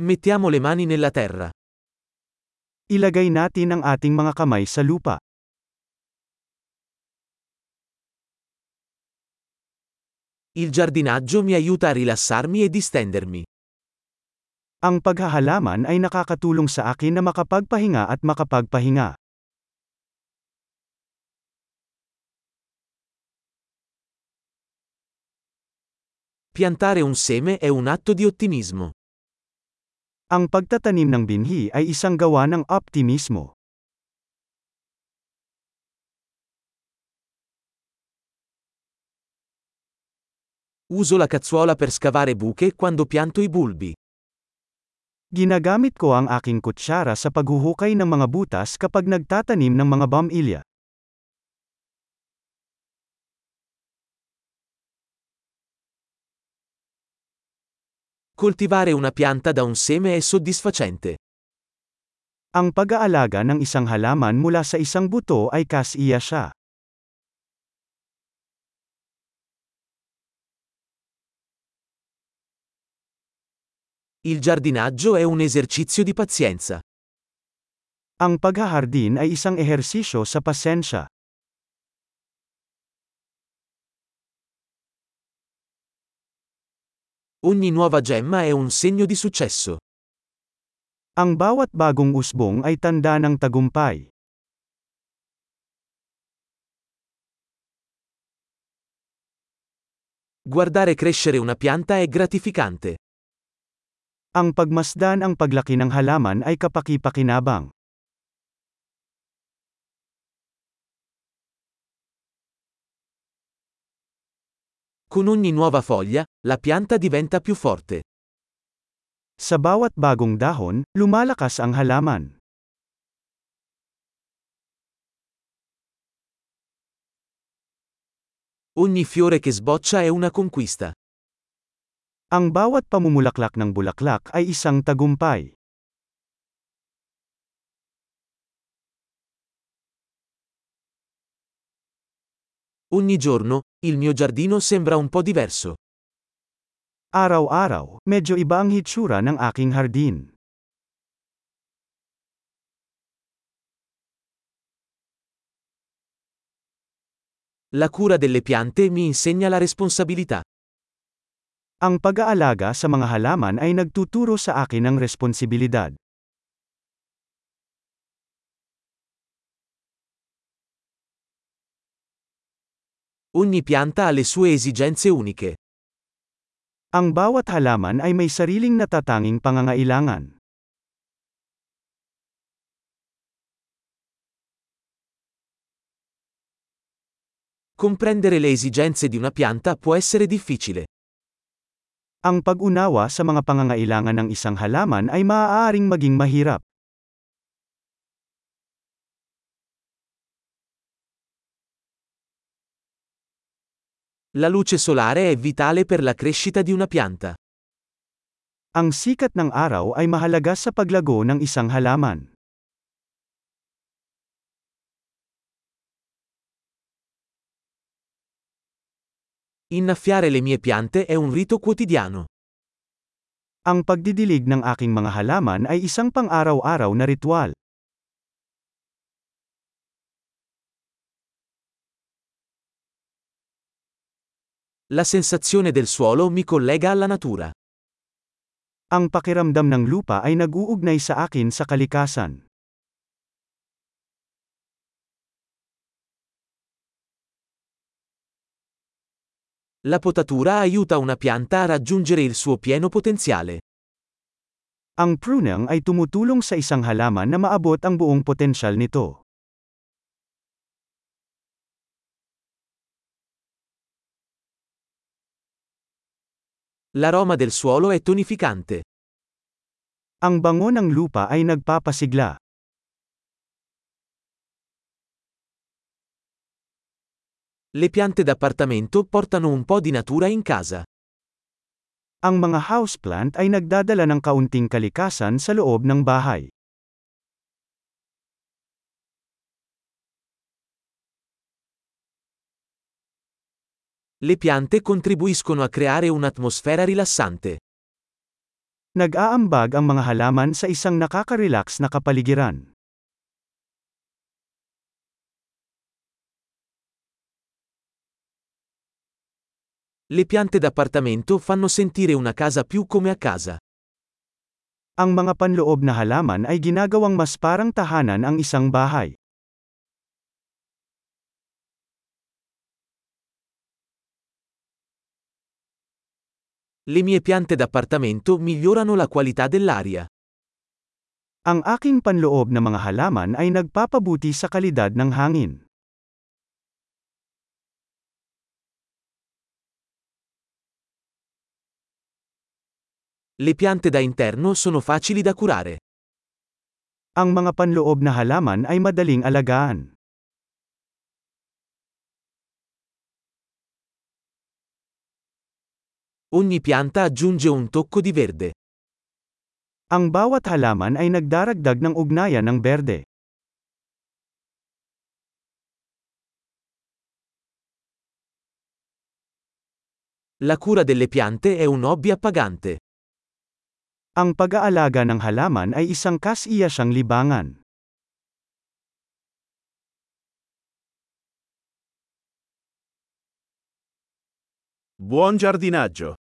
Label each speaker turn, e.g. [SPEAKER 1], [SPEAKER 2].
[SPEAKER 1] Mettiamo le mani nella terra.
[SPEAKER 2] Ilagay natin ang ating mga kamay sa lupa.
[SPEAKER 1] Il giardinaggio mi aiuta a rilassarmi e distendermi.
[SPEAKER 2] Ang paghahalaman ay nakakatulong sa akin na makapagpahinga at makapagpahinga.
[SPEAKER 1] Piantare un seme è un atto di ottimismo.
[SPEAKER 2] Ang pagtatanim ng binhi ay isang gawa ng optimismo.
[SPEAKER 1] Uso la cazzuola per scavare buche quando pianto i bulbi.
[SPEAKER 2] Ginagamit ko ang aking kutsara sa paghuhukay ng mga butas kapag nagtatanim ng mga bamilya.
[SPEAKER 1] Coltivare una pianta da un seme è soddisfacente.
[SPEAKER 2] Ang pag-aalaga ng isang halaman mula sa isang buto ay kasiya siya.
[SPEAKER 1] Il giardinaggio è un esercizio di pazienza.
[SPEAKER 2] Ang paghahardin ay isang ehersisyo sa pasensya.
[SPEAKER 1] Ogni nuova gemma è un segno di successo.
[SPEAKER 2] Ang bawat bagong usbong ay tanda ng tagumpay.
[SPEAKER 1] Guardare crescere una pianta è gratificante.
[SPEAKER 2] Ang pagmasdan ang paglaki ng halaman ay kapaki-pakinabang.
[SPEAKER 1] Con ogni nuova foglia, la pianta diventa più forte.
[SPEAKER 2] Sa bawat bagong dahon, lumalakas ang halaman.
[SPEAKER 1] Ogni fiore che sboccia è una conquista.
[SPEAKER 2] Ang bawat pamumulaklak ng bulaklak ay isang tagumpay.
[SPEAKER 1] Ogni giorno, il mio giardino sembra un po' diverso.
[SPEAKER 2] Araw-araw, medyo iba ang hitsura ng aking hardin.
[SPEAKER 1] La cura delle piante mi insegna la responsabilità.
[SPEAKER 2] Ang pag-aalaga sa mga halaman ay nagtuturo sa akin ng responsibilidad.
[SPEAKER 1] Ogni pianta ha le sue esigenze uniche.
[SPEAKER 2] Ang bawat halaman ay may sariling natatanging pangangailangan.
[SPEAKER 1] Comprendere le esigenze di una pianta può essere difficile.
[SPEAKER 2] Ang pag-unawa sa mga pangangailangan ng isang halaman ay maaaring maging mahirap.
[SPEAKER 1] La luce solare è vitale per la crescita di una pianta.
[SPEAKER 2] Ang sikat ng araw ay mahalaga sa paglago ng isang halaman.
[SPEAKER 1] Innaffiare le mie piante è un rito quotidiano.
[SPEAKER 2] Ang pagdidilig ng aking mga halaman ay isang pang-araw-araw na ritual.
[SPEAKER 1] La sensazione del suolo mi collega alla natura.
[SPEAKER 2] Ang pakiramdam ng lupa ay nag-uugnay sa akin sa kalikasan.
[SPEAKER 1] La potatura aiuta una pianta a raggiungere il suo pieno potenziale.
[SPEAKER 2] Ang pruning ay tumutulong sa isang halaman na maabot ang buong potensyal nito.
[SPEAKER 1] L'aroma del suolo è tonificante.
[SPEAKER 2] Ang bango ng lupa ay nagpapasigla.
[SPEAKER 1] Le piante d'appartamento portano un po' di natura in casa.
[SPEAKER 2] Ang mga houseplant ay nagdadala ng kaunting kalikasan sa loob ng bahay.
[SPEAKER 1] Le piante contribuiscono a creare un'atmosfera rilassante.
[SPEAKER 2] Nag-aambag ang mga halaman sa isang nakaka-relax na kapaligiran.
[SPEAKER 1] Le piante d'appartamento fanno sentire una casa più come a casa.
[SPEAKER 2] Ang mga panloob na halaman ay ginagawang mas parang tahanan ang isang bahay.
[SPEAKER 1] Le mie piante d'appartamento migliorano la qualità dell'aria.
[SPEAKER 2] Ang aking panloob na mga halaman ay nagpapabuti sa kalidad ng hangin.
[SPEAKER 1] Le piante da interno sono facili da curare.
[SPEAKER 2] Ang mga panloob na halaman ay madaling alagaan.
[SPEAKER 1] Ogni pianta aggiunge un tocco di verde.
[SPEAKER 2] Ang bawat halaman ay nagdaragdag ng ugnayan ng berde.
[SPEAKER 1] La cura delle piante è un hobby appagante.
[SPEAKER 2] Ang pag-aalaga ng halaman ay isang kas-iya libangan.
[SPEAKER 3] Buon giardinaggio!